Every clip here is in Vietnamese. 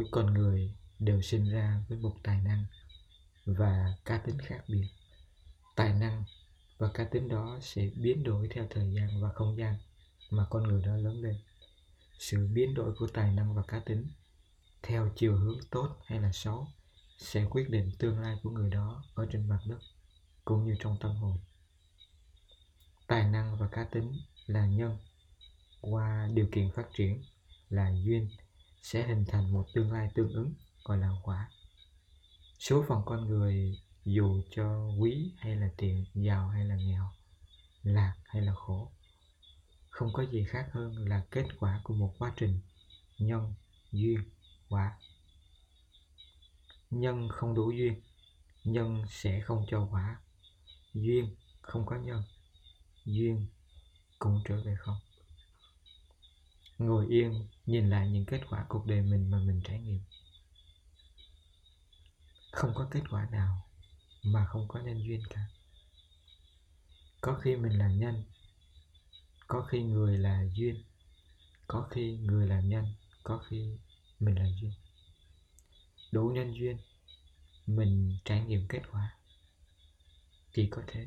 mỗi con người đều sinh ra với một tài năng và cá tính khác biệt. Tài năng và cá tính đó sẽ biến đổi theo thời gian và không gian mà con người đó lớn lên. Sự biến đổi của tài năng và cá tính theo chiều hướng tốt hay là xấu sẽ quyết định tương lai của người đó ở trên mặt đất cũng như trong tâm hồn. Tài năng và cá tính là nhân qua điều kiện phát triển là duyên sẽ hình thành một tương lai tương ứng, gọi là quả. Số phận con người dù cho quý hay là tiền, giàu hay là nghèo, lạc hay là khổ, không có gì khác hơn là kết quả của một quá trình nhân duyên quả. Nhân không đủ duyên, nhân sẽ không cho quả. Duyên không có nhân, duyên cũng trở về không ngồi yên, nhìn lại những kết quả cuộc đời mình mà mình trải nghiệm. Không có kết quả nào mà không có nhân duyên cả. Có khi mình là nhân, có khi người là duyên, có khi người là nhân, có khi mình là duyên. Đủ nhân duyên, mình trải nghiệm kết quả, chỉ có thế.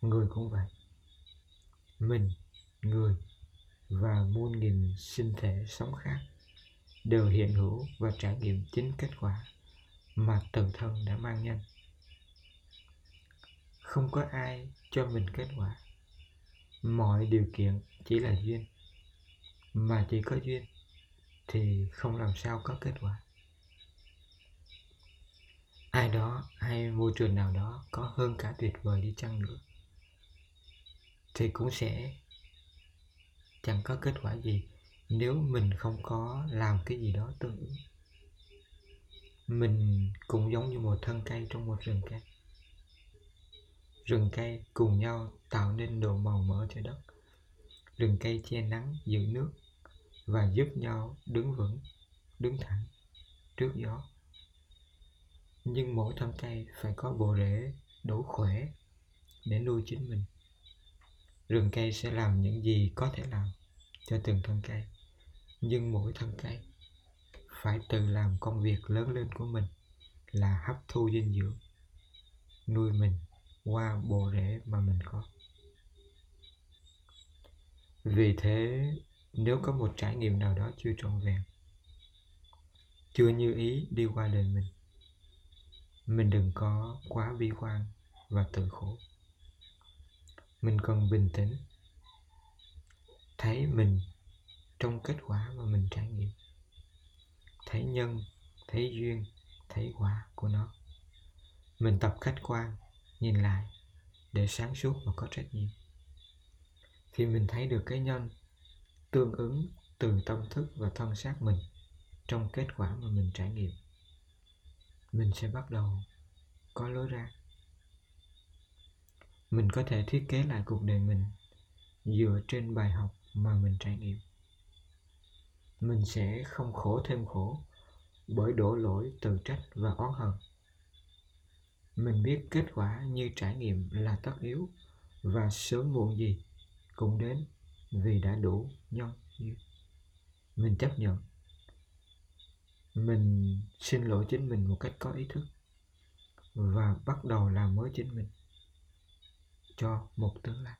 Người cũng vậy. Mình, người và muôn nghìn sinh thể sống khác đều hiện hữu và trải nghiệm chính kết quả mà tự thân đã mang nhân. Không có ai cho mình kết quả. Mọi điều kiện chỉ là duyên. Mà chỉ có duyên thì không làm sao có kết quả. Ai đó hay môi trường nào đó có hơn cả tuyệt vời đi chăng nữa thì cũng sẽ chẳng có kết quả gì. Nếu mình không có làm cái gì đó tương ứng, mình cũng giống như một thân cây trong một rừng cây. Rừng cây cùng nhau tạo nên độ màu mỡ cho đất. Rừng cây che nắng, giữ nước và giúp nhau đứng vững, đứng thẳng trước gió. Nhưng mỗi thân cây phải có bộ rễ đủ khỏe để nuôi chính mình rừng cây sẽ làm những gì có thể làm cho từng thân cây. Nhưng mỗi thân cây phải tự làm công việc lớn lên của mình là hấp thu dinh dưỡng, nuôi mình qua bộ rễ mà mình có. Vì thế, nếu có một trải nghiệm nào đó chưa trọn vẹn, chưa như ý đi qua đời mình mình đừng có quá bi quan và tự khổ mình cần bình tĩnh, thấy mình trong kết quả mà mình trải nghiệm, thấy nhân, thấy duyên, thấy quả của nó. Mình tập khách quan, nhìn lại để sáng suốt và có trách nhiệm. Khi mình thấy được cái nhân tương ứng từ tâm thức và thân xác mình trong kết quả mà mình trải nghiệm, mình sẽ bắt đầu có lối ra mình có thể thiết kế lại cuộc đời mình dựa trên bài học mà mình trải nghiệm. Mình sẽ không khổ thêm khổ bởi đổ lỗi tự trách và oán hận. Mình biết kết quả như trải nghiệm là tất yếu và sớm muộn gì cũng đến vì đã đủ nhân duyên mình chấp nhận. Mình xin lỗi chính mình một cách có ý thức và bắt đầu làm mới chính mình cho một tương lai.